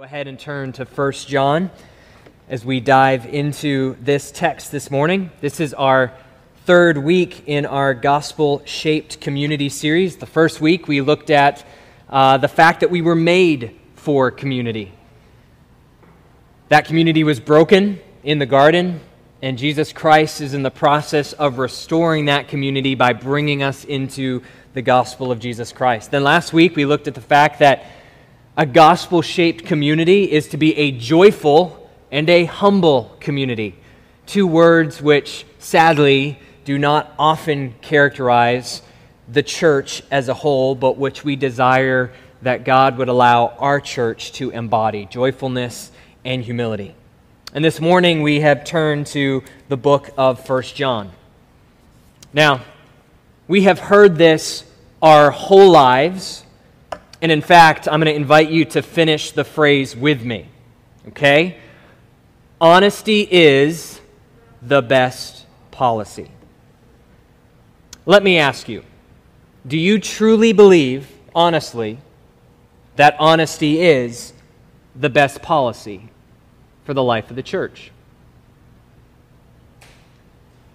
Go ahead and turn to 1 John as we dive into this text this morning. This is our third week in our gospel shaped community series. The first week we looked at uh, the fact that we were made for community. That community was broken in the garden, and Jesus Christ is in the process of restoring that community by bringing us into the gospel of Jesus Christ. Then last week we looked at the fact that a gospel shaped community is to be a joyful and a humble community. Two words which, sadly, do not often characterize the church as a whole, but which we desire that God would allow our church to embody joyfulness and humility. And this morning we have turned to the book of First John. Now, we have heard this our whole lives and in fact, I'm going to invite you to finish the phrase with me. Okay? Honesty is the best policy. Let me ask you do you truly believe, honestly, that honesty is the best policy for the life of the church?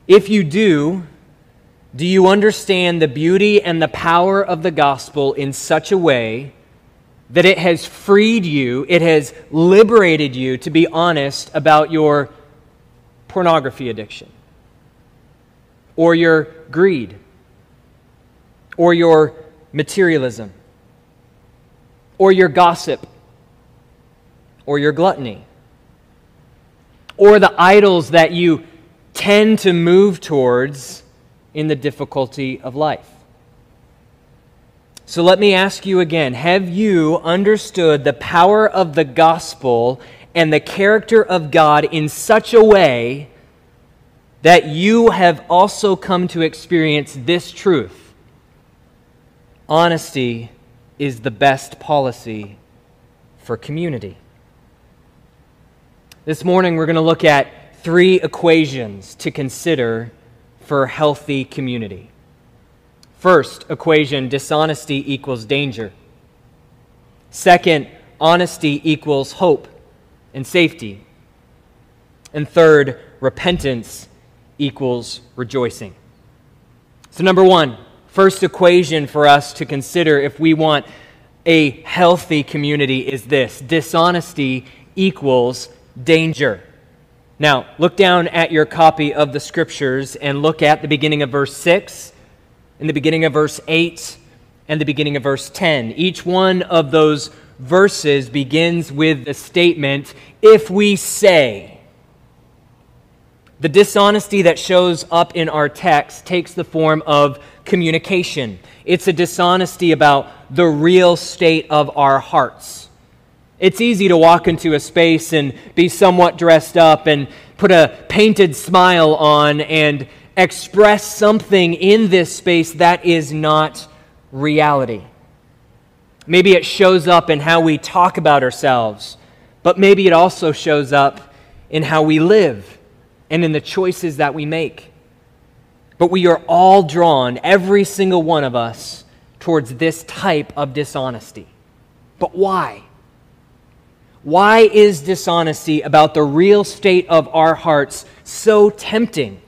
If you do, do you understand the beauty and the power of the gospel in such a way that it has freed you, it has liberated you to be honest about your pornography addiction, or your greed, or your materialism, or your gossip, or your gluttony, or the idols that you tend to move towards in the difficulty of life. So let me ask you again Have you understood the power of the gospel and the character of God in such a way that you have also come to experience this truth? Honesty is the best policy for community. This morning, we're going to look at three equations to consider for healthy community. First equation dishonesty equals danger. Second, honesty equals hope and safety. And third, repentance equals rejoicing. So, number one, first equation for us to consider if we want a healthy community is this dishonesty equals danger. Now, look down at your copy of the scriptures and look at the beginning of verse 6, and the beginning of verse 8, and the beginning of verse 10. Each one of those verses begins with the statement, if we say. The dishonesty that shows up in our text takes the form of communication. It's a dishonesty about the real state of our hearts. It's easy to walk into a space and be somewhat dressed up and put a painted smile on and express something in this space that is not reality. Maybe it shows up in how we talk about ourselves, but maybe it also shows up in how we live and in the choices that we make. But we are all drawn, every single one of us, towards this type of dishonesty. But why? Why is dishonesty about the real state of our hearts so tempting?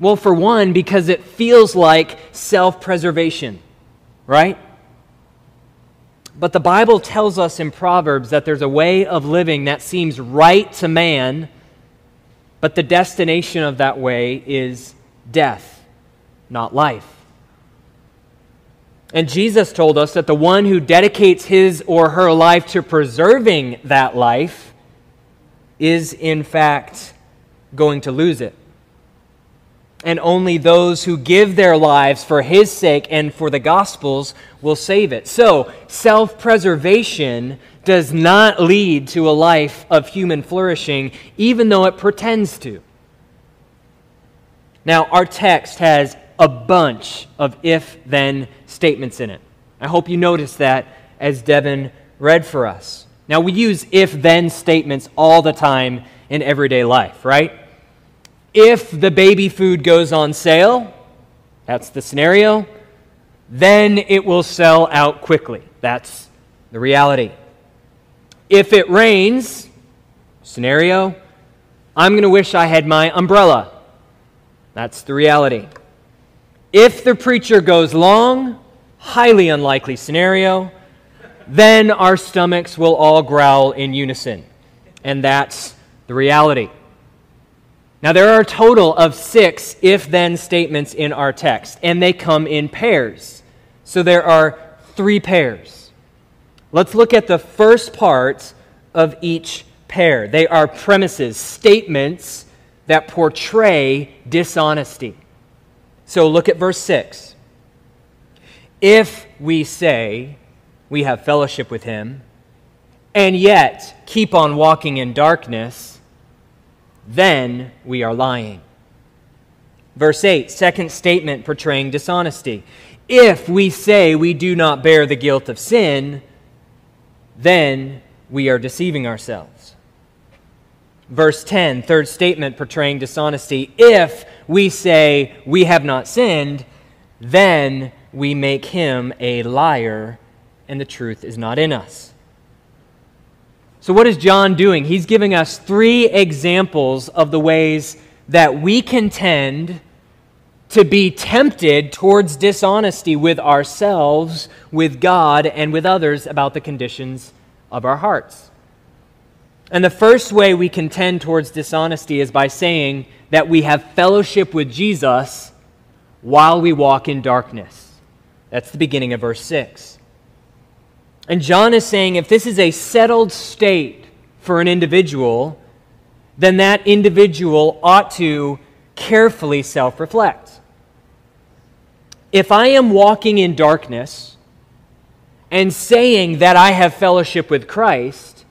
Well, for one, because it feels like self preservation, right? But the Bible tells us in Proverbs that there's a way of living that seems right to man, but the destination of that way is death, not life. And Jesus told us that the one who dedicates his or her life to preserving that life is, in fact, going to lose it. And only those who give their lives for his sake and for the gospel's will save it. So, self preservation does not lead to a life of human flourishing, even though it pretends to. Now, our text has a bunch of if then statements in it. I hope you noticed that as Devin read for us. Now, we use if then statements all the time in everyday life, right? If the baby food goes on sale, that's the scenario, then it will sell out quickly. That's the reality. If it rains, scenario, I'm going to wish I had my umbrella. That's the reality. If the preacher goes long, highly unlikely scenario, then our stomachs will all growl in unison. And that's the reality. Now, there are a total of six if then statements in our text, and they come in pairs. So there are three pairs. Let's look at the first part of each pair. They are premises, statements that portray dishonesty. So look at verse 6. If we say we have fellowship with him, and yet keep on walking in darkness, then we are lying. Verse 8, second statement portraying dishonesty. If we say we do not bear the guilt of sin, then we are deceiving ourselves. Verse 10, third statement portraying dishonesty. If we say we have not sinned, then we make him a liar and the truth is not in us. So, what is John doing? He's giving us three examples of the ways that we can tend to be tempted towards dishonesty with ourselves, with God, and with others about the conditions of our hearts. And the first way we can tend towards dishonesty is by saying that we have fellowship with Jesus while we walk in darkness. That's the beginning of verse 6. And John is saying if this is a settled state for an individual, then that individual ought to carefully self reflect. If I am walking in darkness and saying that I have fellowship with Christ,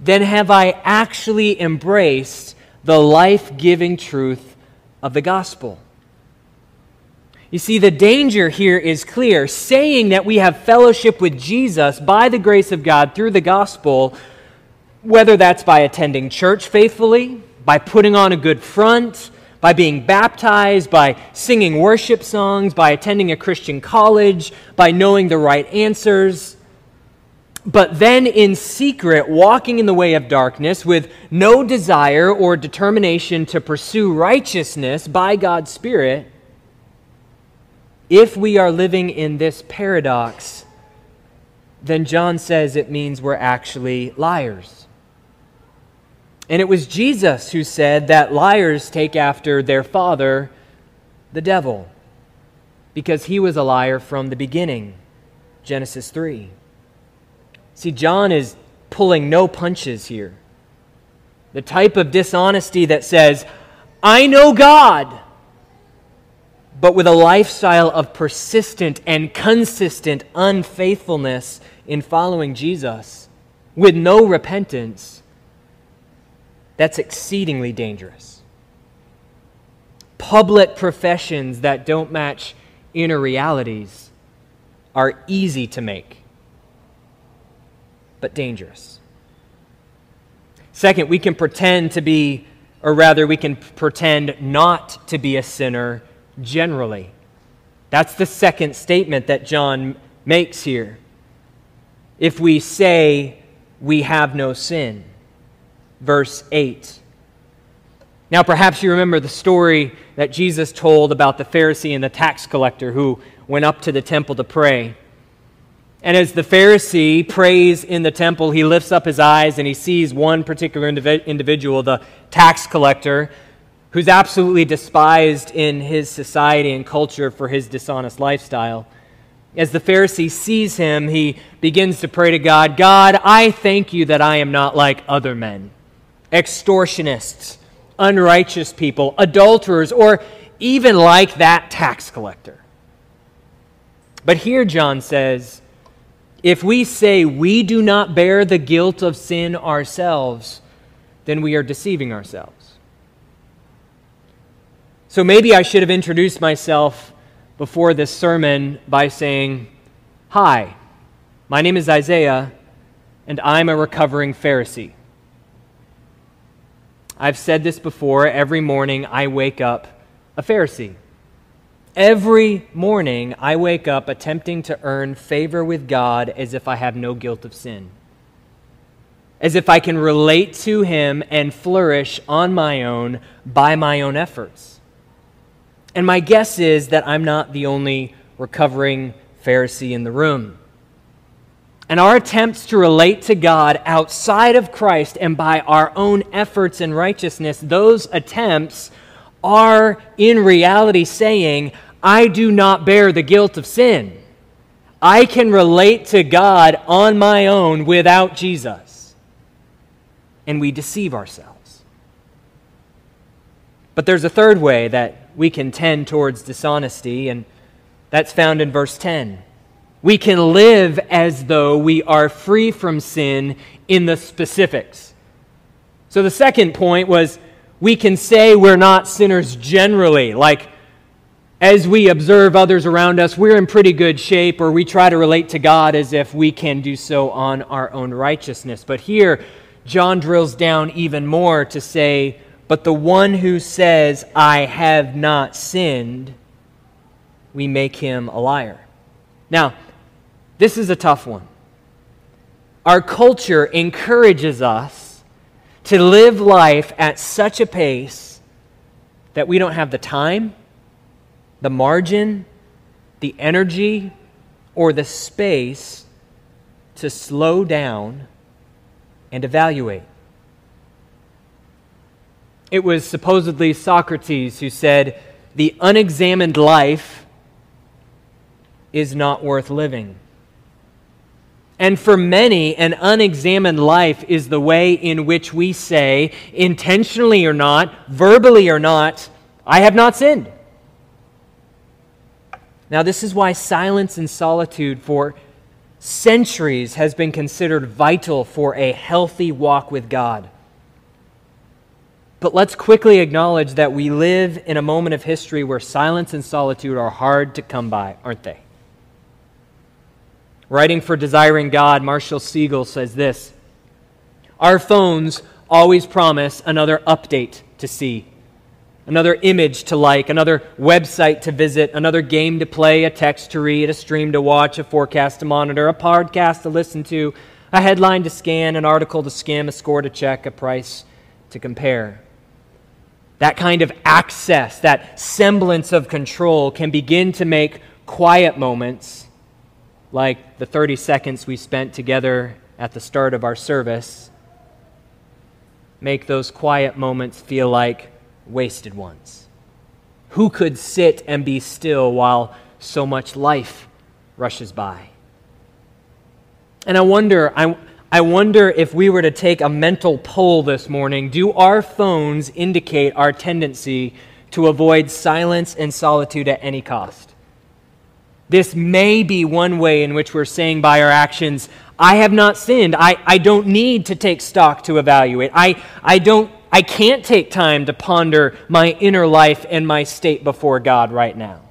then have I actually embraced the life giving truth of the gospel? You see, the danger here is clear. Saying that we have fellowship with Jesus by the grace of God through the gospel, whether that's by attending church faithfully, by putting on a good front, by being baptized, by singing worship songs, by attending a Christian college, by knowing the right answers, but then in secret, walking in the way of darkness with no desire or determination to pursue righteousness by God's Spirit, if we are living in this paradox, then John says it means we're actually liars. And it was Jesus who said that liars take after their father, the devil, because he was a liar from the beginning. Genesis 3. See, John is pulling no punches here. The type of dishonesty that says, I know God, but with a lifestyle of persistent and consistent unfaithfulness in following Jesus, with no repentance, that's exceedingly dangerous. Public professions that don't match inner realities are easy to make but dangerous. Second, we can pretend to be, or rather, we can pretend not to be a sinner generally. That's the second statement that John makes here. If we say we have no sin, verse 8. Now, perhaps you remember the story that Jesus told about the Pharisee and the tax collector who went up to the temple to pray. And as the Pharisee prays in the temple, he lifts up his eyes and he sees one particular individual, the tax collector, who's absolutely despised in his society and culture for his dishonest lifestyle. As the Pharisee sees him, he begins to pray to God God, I thank you that I am not like other men, extortionists, unrighteous people, adulterers, or even like that tax collector. But here, John says, if we say we do not bear the guilt of sin ourselves, then we are deceiving ourselves. So maybe I should have introduced myself before this sermon by saying, Hi, my name is Isaiah, and I'm a recovering Pharisee. I've said this before every morning I wake up a Pharisee. Every morning, I wake up attempting to earn favor with God as if I have no guilt of sin. as if I can relate to him and flourish on my own by my own efforts. And my guess is that I'm not the only recovering Pharisee in the room. And our attempts to relate to God outside of Christ and by our own efforts and righteousness, those attempts are in reality saying, I do not bear the guilt of sin. I can relate to God on my own without Jesus. And we deceive ourselves. But there's a third way that we can tend towards dishonesty, and that's found in verse 10. We can live as though we are free from sin in the specifics. So the second point was we can say we're not sinners generally, like as we observe others around us, we're in pretty good shape, or we try to relate to God as if we can do so on our own righteousness. But here, John drills down even more to say but the one who says, I have not sinned, we make him a liar. Now, this is a tough one. Our culture encourages us to live life at such a pace that we don't have the time, the margin, the energy, or the space to slow down and evaluate. It was supposedly Socrates who said, The unexamined life is not worth living. And for many, an unexamined life is the way in which we say, intentionally or not, verbally or not, I have not sinned. Now, this is why silence and solitude for centuries has been considered vital for a healthy walk with God. But let's quickly acknowledge that we live in a moment of history where silence and solitude are hard to come by, aren't they? Writing for Desiring God, Marshall Segal says this Our phones always promise another update to see, another image to like, another website to visit, another game to play, a text to read, a stream to watch, a forecast to monitor, a podcast to listen to, a headline to scan, an article to skim, a score to check, a price to compare. That kind of access, that semblance of control can begin to make quiet moments, like the 30 seconds we spent together at the start of our service, make those quiet moments feel like wasted ones. Who could sit and be still while so much life rushes by? And I wonder, I, I wonder if we were to take a mental poll this morning do our phones indicate our tendency to avoid silence and solitude at any cost? This may be one way in which we're saying by our actions, I have not sinned. I, I don't need to take stock to evaluate. I, I, don't, I can't take time to ponder my inner life and my state before God right now.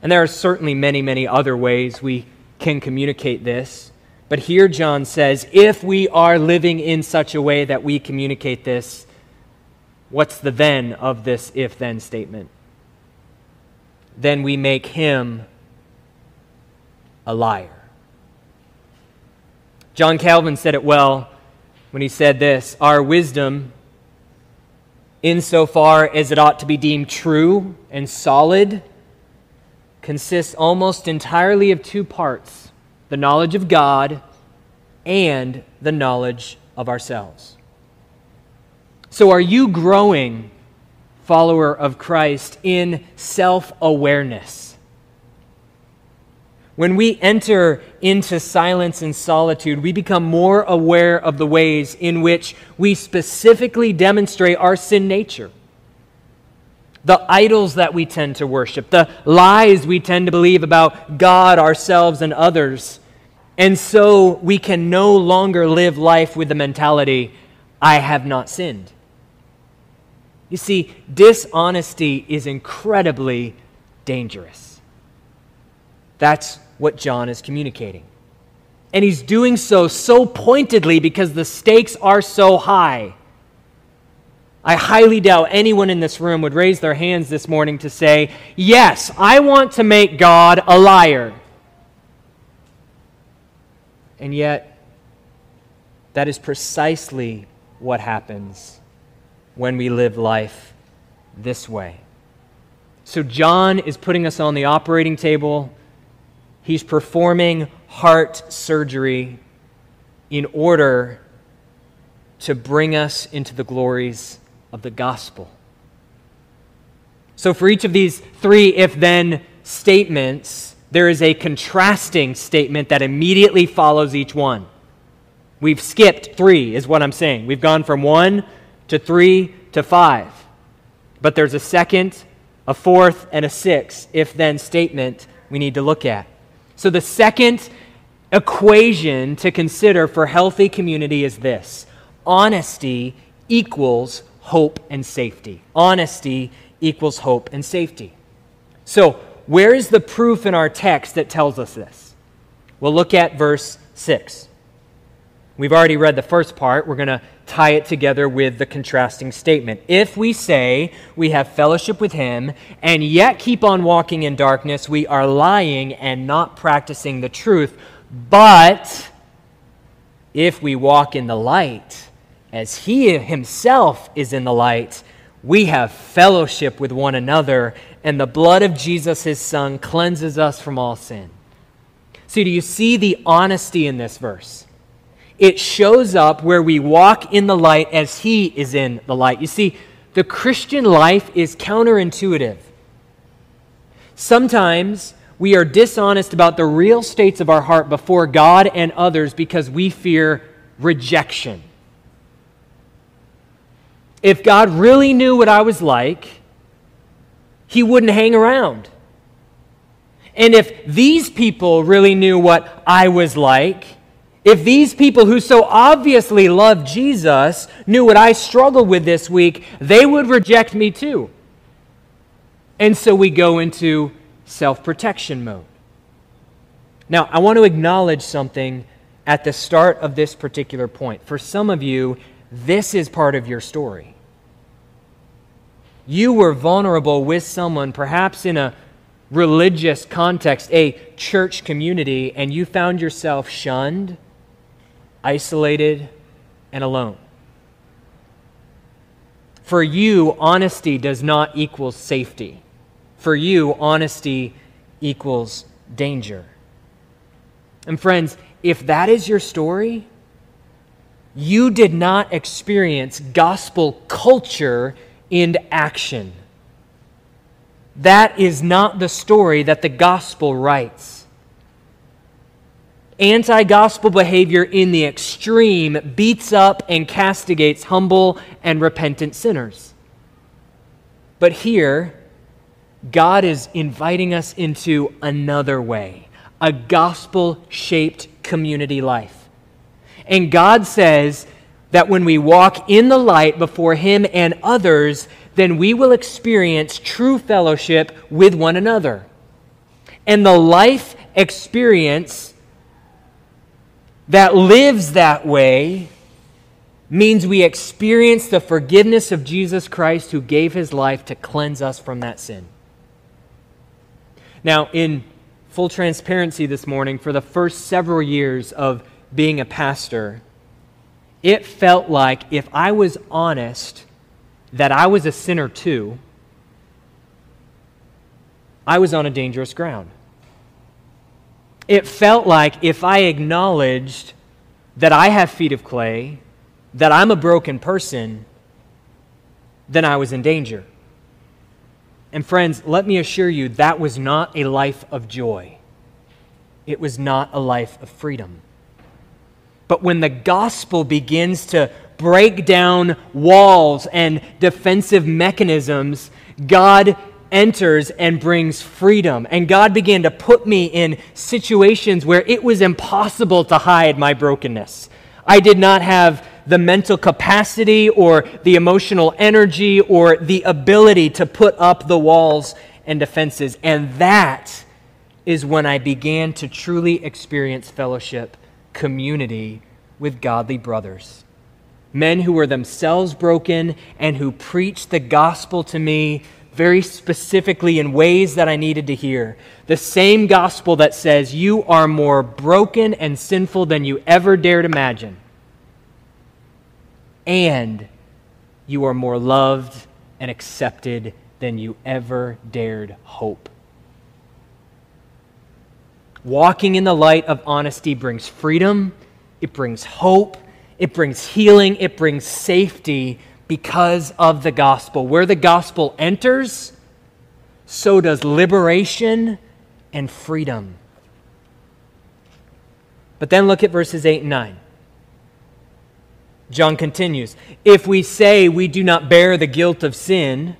And there are certainly many, many other ways we can communicate this. But here John says, if we are living in such a way that we communicate this, what's the then of this if then statement? Then we make him a liar. John Calvin said it well when he said this Our wisdom, insofar as it ought to be deemed true and solid, consists almost entirely of two parts the knowledge of God and the knowledge of ourselves. So, are you growing, follower of Christ, in self awareness? When we enter into silence and solitude, we become more aware of the ways in which we specifically demonstrate our sin nature. The idols that we tend to worship, the lies we tend to believe about God, ourselves, and others and so we can no longer live life with the mentality, I have not sinned. You see, dishonesty is incredibly dangerous. That's what John is communicating. And he's doing so so pointedly because the stakes are so high. I highly doubt anyone in this room would raise their hands this morning to say, Yes, I want to make God a liar. And yet, That is precisely what happens when we live life this way. So, John is putting us on the operating table. He's performing heart surgery in order to bring us into the glories of the gospel. So, for each of these three if then statements, there is a contrasting statement that immediately follows each one. We've skipped three, is what I'm saying. We've gone from one to three to five. But there's a second, a fourth, and a sixth if then statement we need to look at. So the second equation to consider for healthy community is this honesty equals hope and safety. Honesty equals hope and safety. So, where is the proof in our text that tells us this? We'll look at verse 6. We've already read the first part. We're going to tie it together with the contrasting statement. If we say we have fellowship with him and yet keep on walking in darkness, we are lying and not practicing the truth. But if we walk in the light, as he himself is in the light, we have fellowship with one another, and the blood of Jesus, his son, cleanses us from all sin. See, do you see the honesty in this verse? It shows up where we walk in the light as he is in the light. You see, the Christian life is counterintuitive. Sometimes we are dishonest about the real states of our heart before God and others because we fear rejection. If God really knew what I was like, he wouldn't hang around. And if these people really knew what I was like, if these people who so obviously love Jesus knew what I struggled with this week, they would reject me too. And so we go into self protection mode. Now, I want to acknowledge something at the start of this particular point. For some of you, this is part of your story. You were vulnerable with someone, perhaps in a religious context, a church community, and you found yourself shunned, isolated, and alone. For you, honesty does not equal safety. For you, honesty equals danger. And friends, if that is your story, you did not experience gospel culture in action. That is not the story that the gospel writes. Anti gospel behavior in the extreme beats up and castigates humble and repentant sinners. But here, God is inviting us into another way a gospel shaped community life. And God says that when we walk in the light before Him and others, then we will experience true fellowship with one another. And the life experience that lives that way means we experience the forgiveness of Jesus Christ who gave his life to cleanse us from that sin. Now, in full transparency this morning, for the first several years of being a pastor, it felt like if I was honest that I was a sinner too, I was on a dangerous ground. It felt like if I acknowledged that I have feet of clay, that I'm a broken person, then I was in danger. And friends, let me assure you, that was not a life of joy. It was not a life of freedom. But when the gospel begins to break down walls and defensive mechanisms, God enters and brings freedom. And God began to put me in situations where it was impossible to hide my brokenness. I did not have the mental capacity or the emotional energy or the ability to put up the walls and defenses. And that is when I began to truly experience fellowship, community with godly brothers. Men who were themselves broken and who preached the gospel to me very specifically in ways that I needed to hear. The same gospel that says, You are more broken and sinful than you ever dared imagine. and you are more loved and accepted than you ever dared hope. Walking in the light of honesty brings freedom, it brings hope, it brings healing, it brings safety because of the gospel. Where the gospel enters, so does liberation and freedom. But then look at verses 8 and 9. John continues If we say we do not bear the guilt of sin,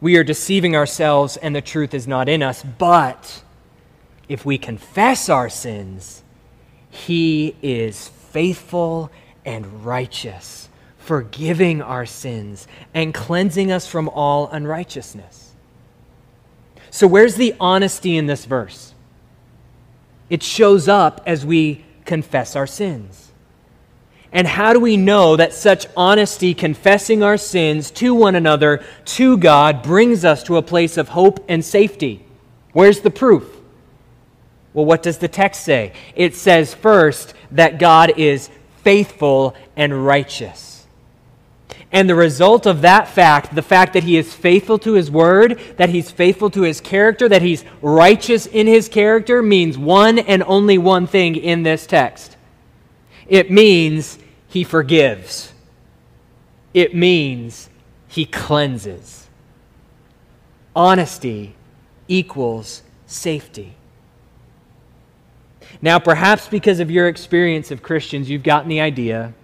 we are deceiving ourselves and the truth is not in us. But if we confess our sins, he is faithful and righteous, forgiving our sins and cleansing us from all unrighteousness. So, where's the honesty in this verse? It shows up as we confess our sins. And how do we know that such honesty, confessing our sins to one another, to God, brings us to a place of hope and safety? Where's the proof? Well, what does the text say? It says first that God is faithful and righteous. And the result of that fact, the fact that he is faithful to his word, that he's faithful to his character, that he's righteous in his character, means one and only one thing in this text. It means he forgives, it means he cleanses. Honesty equals safety. Now, perhaps because of your experience of Christians, you've gotten the idea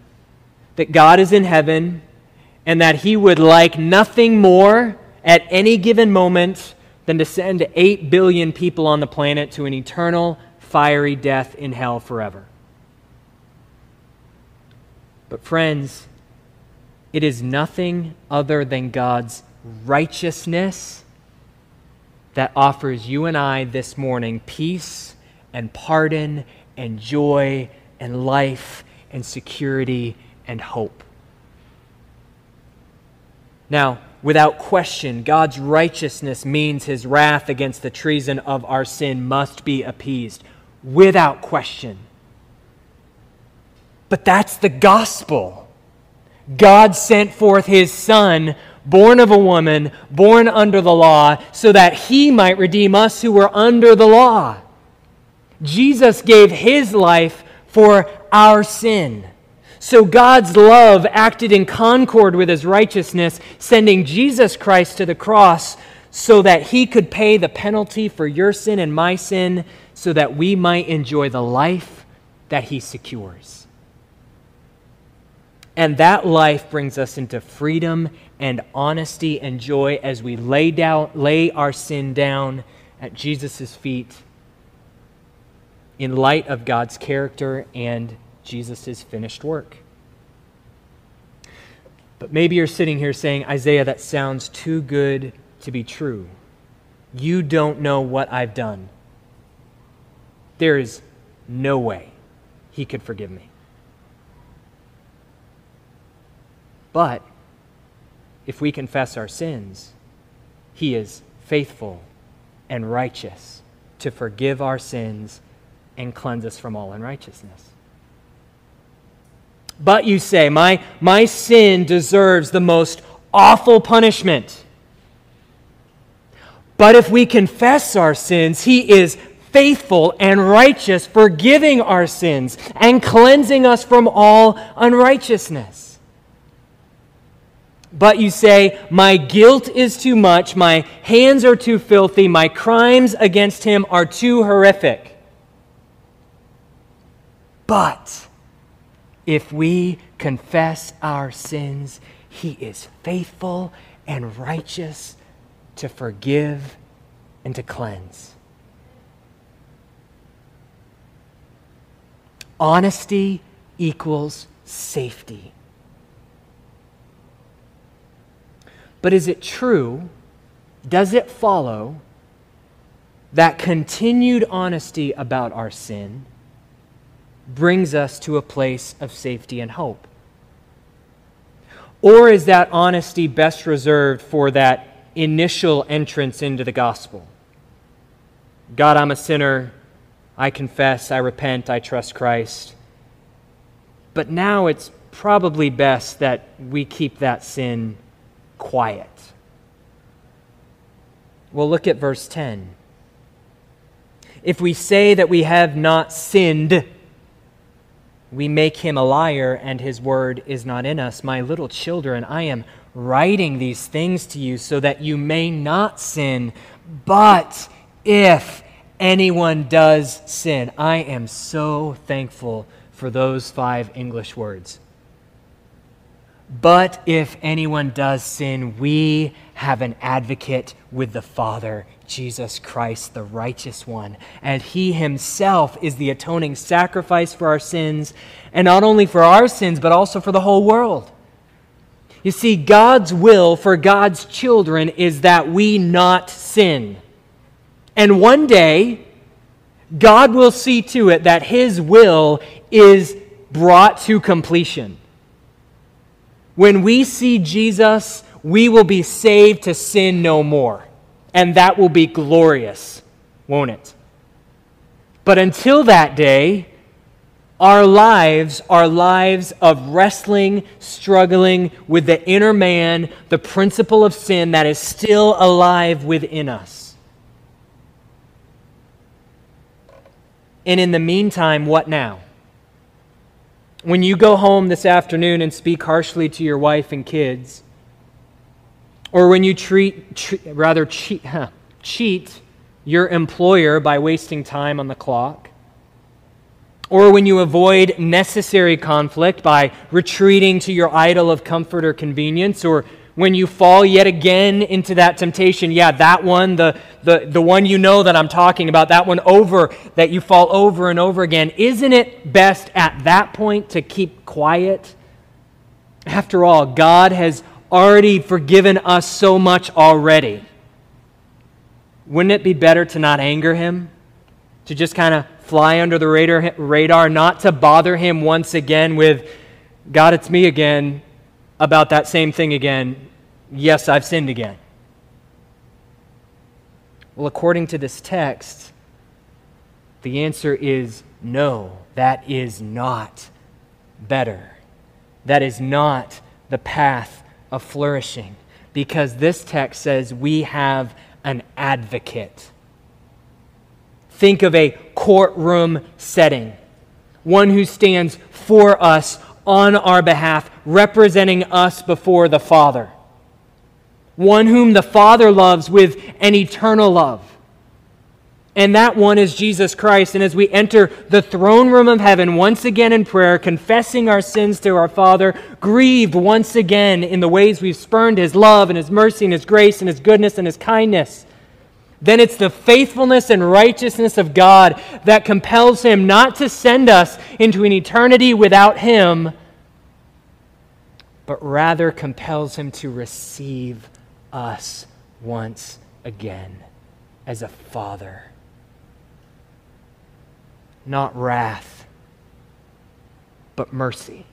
that God is in heaven and that He would like nothing more at any given moment than to send 8 billion people on the planet to an eternal, fiery death in hell forever. But, friends, it is nothing other than God's righteousness that offers you and I this morning peace and pardon and joy and life and security and hope. Now, without question, God's righteousness means his wrath against the treason of our sin must be appeased. Without question. But that's the gospel. God sent forth his Son, born of a woman, born under the law, so that he might redeem us who were under the law. Jesus gave his life for our sin. So God's love acted in concord with his righteousness, sending Jesus Christ to the cross so that he could pay the penalty for your sin and my sin, so that we might enjoy the life that he secures. And that life brings us into freedom and honesty and joy as we lay, down, lay our sin down at Jesus' feet in light of God's character and Jesus' finished work. But maybe you're sitting here saying, Isaiah, that sounds too good to be true. You don't know what I've done. There is no way he could forgive me. But if we confess our sins, he is faithful and righteous to forgive our sins and cleanse us from all unrighteousness. But you say, my, my sin deserves the most awful punishment. But if we confess our sins, He is faithful and righteous, forgiving our sins and cleansing us from all unrighteousness. But you say, My guilt is too much, my hands are too filthy, my crimes against him are too horrific. But if we confess our sins, he is faithful and righteous to forgive and to cleanse. Honesty equals safety. But is it true? Does it follow that continued honesty about our sin brings us to a place of safety and hope? Or is that honesty best reserved for that initial entrance into the gospel? God, I'm a sinner. I confess, I repent, I trust Christ. But now it's probably best that we keep that sin quiet. Well, look at verse 10. If we say that we have not sinned, we make him a liar, and his word is not in us. My little children, I am writing these things to you so that you may not sin. But if anyone does sin, I am so thankful for those five English words. But if anyone does sin, we have an advocate with the Father, Jesus Christ, the righteous one. And he himself is the atoning sacrifice for our sins, and not only for our sins, but also for the whole world. You see, God's will for God's children is that we not sin. And one day, God will see to it that his will is brought to completion. When we see Jesus, we will be saved to sin no more. And that will be glorious, won't it? But until that day, our lives are lives of wrestling, struggling with the inner man, the principle of sin that is still alive within us. And in the meantime, what now? When you go home this afternoon and speak harshly to your wife and kids, or when you treat, treat rather cheat, huh, cheat your employer by wasting time on the clock, or when you avoid necessary conflict by retreating to your idol of comfort or convenience, or when you fall yet again into that temptation, yeah, that one, the, the, the one you know that I'm talking about, that one over, that you fall over and over again, isn't it best at that point to keep quiet? After all, God has already forgiven us so much already. Wouldn't it be better to not anger Him? To just kind of fly under the radar, radar, not to bother Him once again with, God, it's me again about that same thing again. Yes, I've sinned again. Well, according to this text, the answer is no. That is not better. That is not the path of flourishing. Because this text says we have an advocate. Think of a courtroom setting, one who stands for us on our behalf, representing us before the Father. One whom the Father loves with an eternal love. And that one is Jesus Christ. And as we enter the throne room of heaven once again in prayer, confessing our sins to our Father, grieved once again in the ways we've spurned His love and His mercy and His grace and His goodness and His kindness, then it's the faithfulness and righteousness of God that compels Him not to send us into an eternity without Him, but rather compels Him to receive us once again as a Father. Not wrath, but mercy.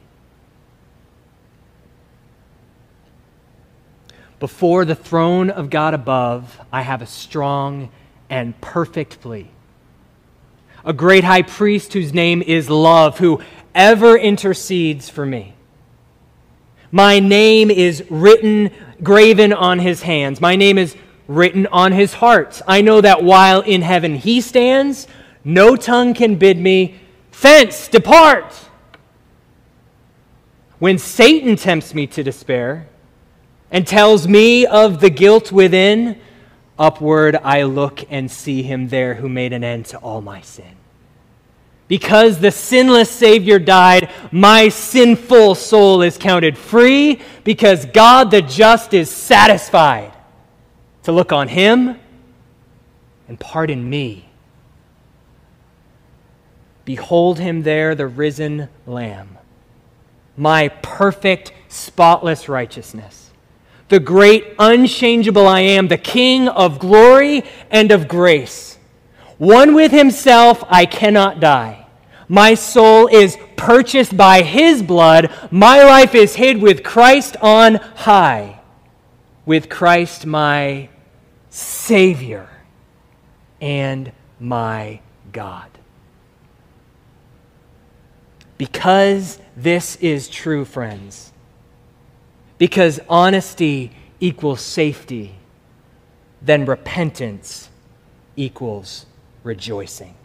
Before the throne of God above, I have a strong and perfect plea. A great high priest whose name is love, who ever intercedes for me. My name is written, graven on his hands. My name is written on his heart. I know that while in heaven he stands, no tongue can bid me, Fence, depart. When Satan tempts me to despair, and tells me of the guilt within, upward I look and see him there who made an end to all my sin. Because the sinless Savior died, my sinful soul is counted free because God the just is satisfied to look on him and pardon me. Behold him there, the risen Lamb, my perfect, spotless righteousness the great unchangeable I am, the King of glory and of grace. One with himself, I cannot die. My soul is purchased by his blood. My life is hid with Christ on high, with Christ my Savior and my God. Because this is true, friends. Because honesty equals safety, then repentance equals rejoicing.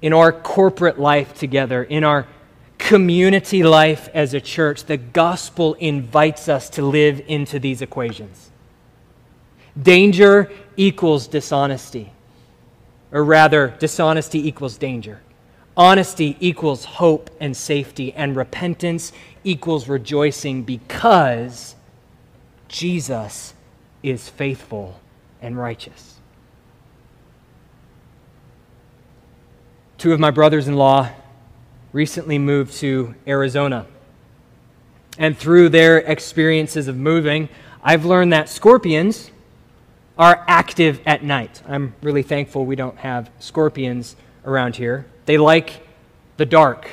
In our corporate life together, in our community life as a church, the gospel invites us to live into these equations. Danger equals dishonesty, or rather, dishonesty equals danger. Honesty equals hope and safety, and repentance equals rejoicing because Jesus is faithful and righteous. Two of my brothers in law recently moved to Arizona. And through their experiences of moving, I've learned that scorpions are active at night. I'm really thankful we don't have scorpions around here. They like the dark.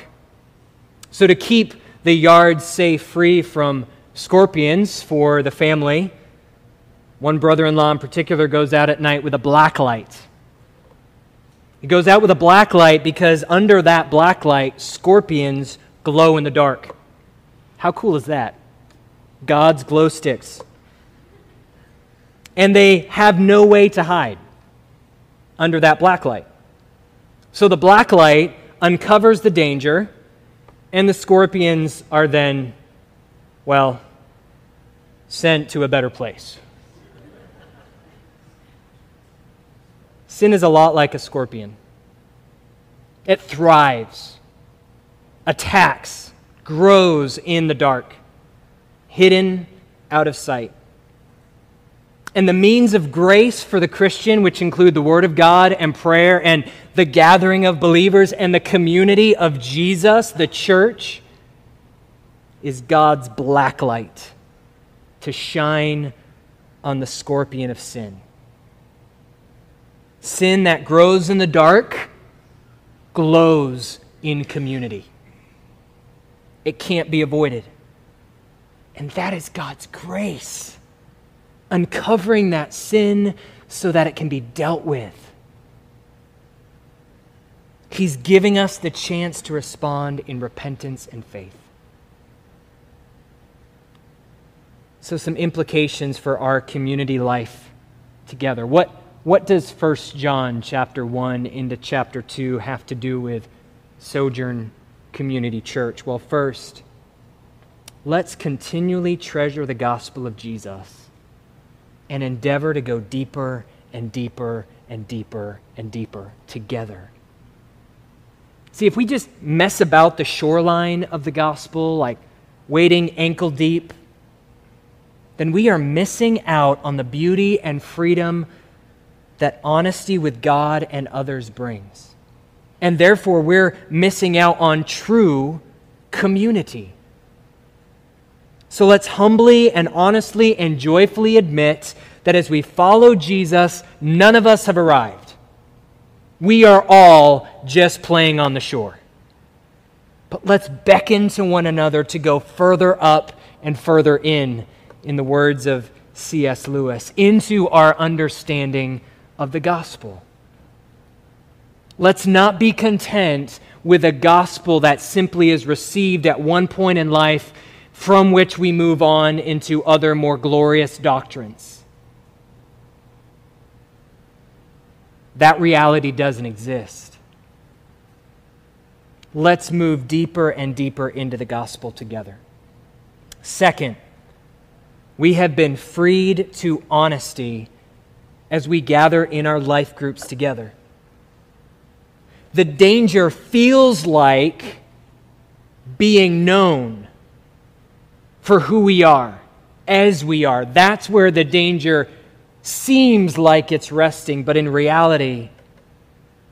So, to keep the yard safe free from scorpions for the family, one brother in law in particular goes out at night with a black light he goes out with a black light because under that black light, scorpions glow in the dark. How cool is that? God's glow sticks. And they have no way to hide under that black light. So the black light uncovers the danger, and the scorpions are then, well, sent to a better place. Sin is a lot like a scorpion. It thrives, attacks, grows in the dark, hidden out of sight. And the means of grace for the Christian, which include the Word of God and prayer and the gathering of believers and the community of Jesus, the church, is God's black light to shine on the scorpion of sin sin that grows in the dark glows in community. It can't be avoided. And that is God's grace, uncovering that sin so that it can be dealt with. He's giving us the chance to respond in repentance and faith. So, some implications for our community life together. What what does 1 John chapter 1 into chapter 2 have to do with Sojourn Community Church? Well, first, let's continually treasure the gospel of Jesus and endeavor to go deeper and deeper and deeper and deeper together. See, if we just mess about the shoreline of the gospel, like wading ankle deep, then we are missing out on the beauty and freedom that honesty with God and others brings. And therefore, we're missing out on true community. So let's humbly and honestly and joyfully admit that as we follow Jesus, none of us have arrived. We are all just playing on the shore. But let's beckon to one another to go further up and further in, in the words of C.S. Lewis, into our understanding of the gospel. Let's not be content with a gospel that simply is received at one point in life from which we move on into other more glorious doctrines. That reality doesn't exist. Let's move deeper and deeper into the gospel together. Second, we have been freed to honesty as we gather in our life groups together. The danger feels like being known for who we are, as we are. That's where the danger seems like it's resting, but in reality,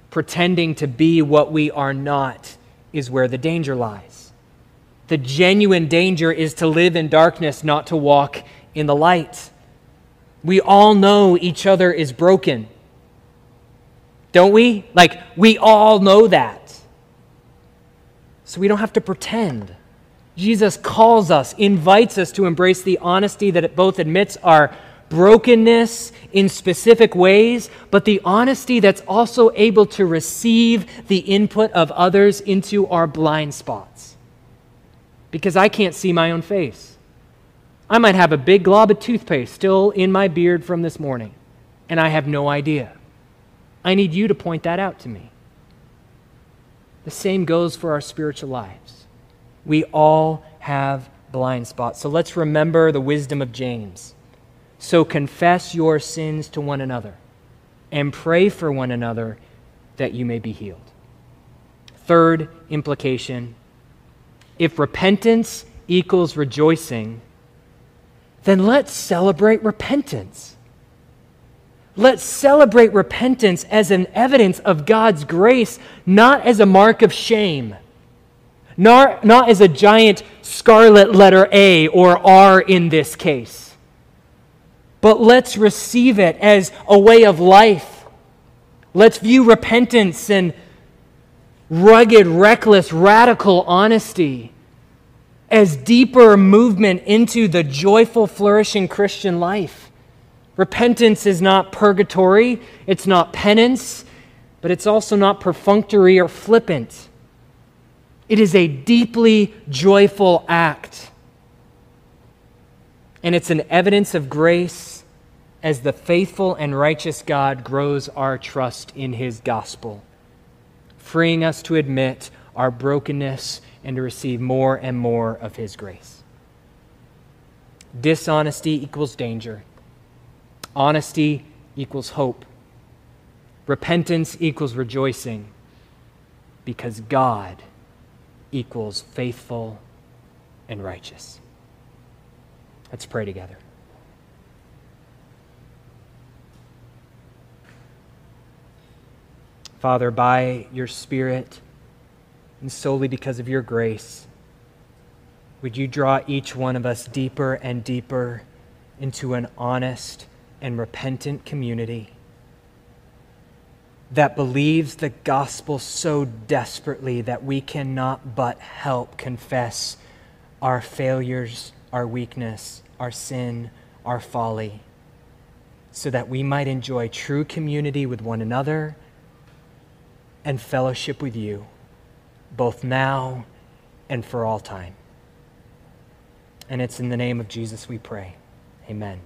pretending to be what we are not is where the danger lies. The genuine danger is to live in darkness, not to walk in the light. We all know each other is broken. Don't we? Like, we all know that. So we don't have to pretend. Jesus calls us, invites us to embrace the honesty that it both admits our brokenness in specific ways, but the honesty that's also able to receive the input of others into our blind spots. Because I can't see my own face. I might have a big glob of toothpaste still in my beard from this morning, and I have no idea. I need you to point that out to me. The same goes for our spiritual lives. We all have blind spots. So let's remember the wisdom of James. So confess your sins to one another and pray for one another that you may be healed. Third implication if repentance equals rejoicing, then let's celebrate repentance. Let's celebrate repentance as an evidence of God's grace, not as a mark of shame, not, not as a giant scarlet letter A or R in this case. But let's receive it as a way of life. Let's view repentance and rugged, reckless, radical honesty as deeper movement into the joyful, flourishing Christian life. Repentance is not purgatory, it's not penance, but it's also not perfunctory or flippant. It is a deeply joyful act. And it's an evidence of grace as the faithful and righteous God grows our trust in his gospel, freeing us to admit our brokenness and to receive more and more of his grace. Dishonesty equals danger. Honesty equals hope. Repentance equals rejoicing because God equals faithful and righteous. Let's pray together. Father, by your Spirit and solely because of your grace, would you draw each one of us deeper and deeper into an honest and repentant community that believes the gospel so desperately that we cannot but help confess our failures, our weakness, our sin, our folly, so that we might enjoy true community with one another and fellowship with you, both now and for all time. And it's in the name of Jesus we pray. Amen.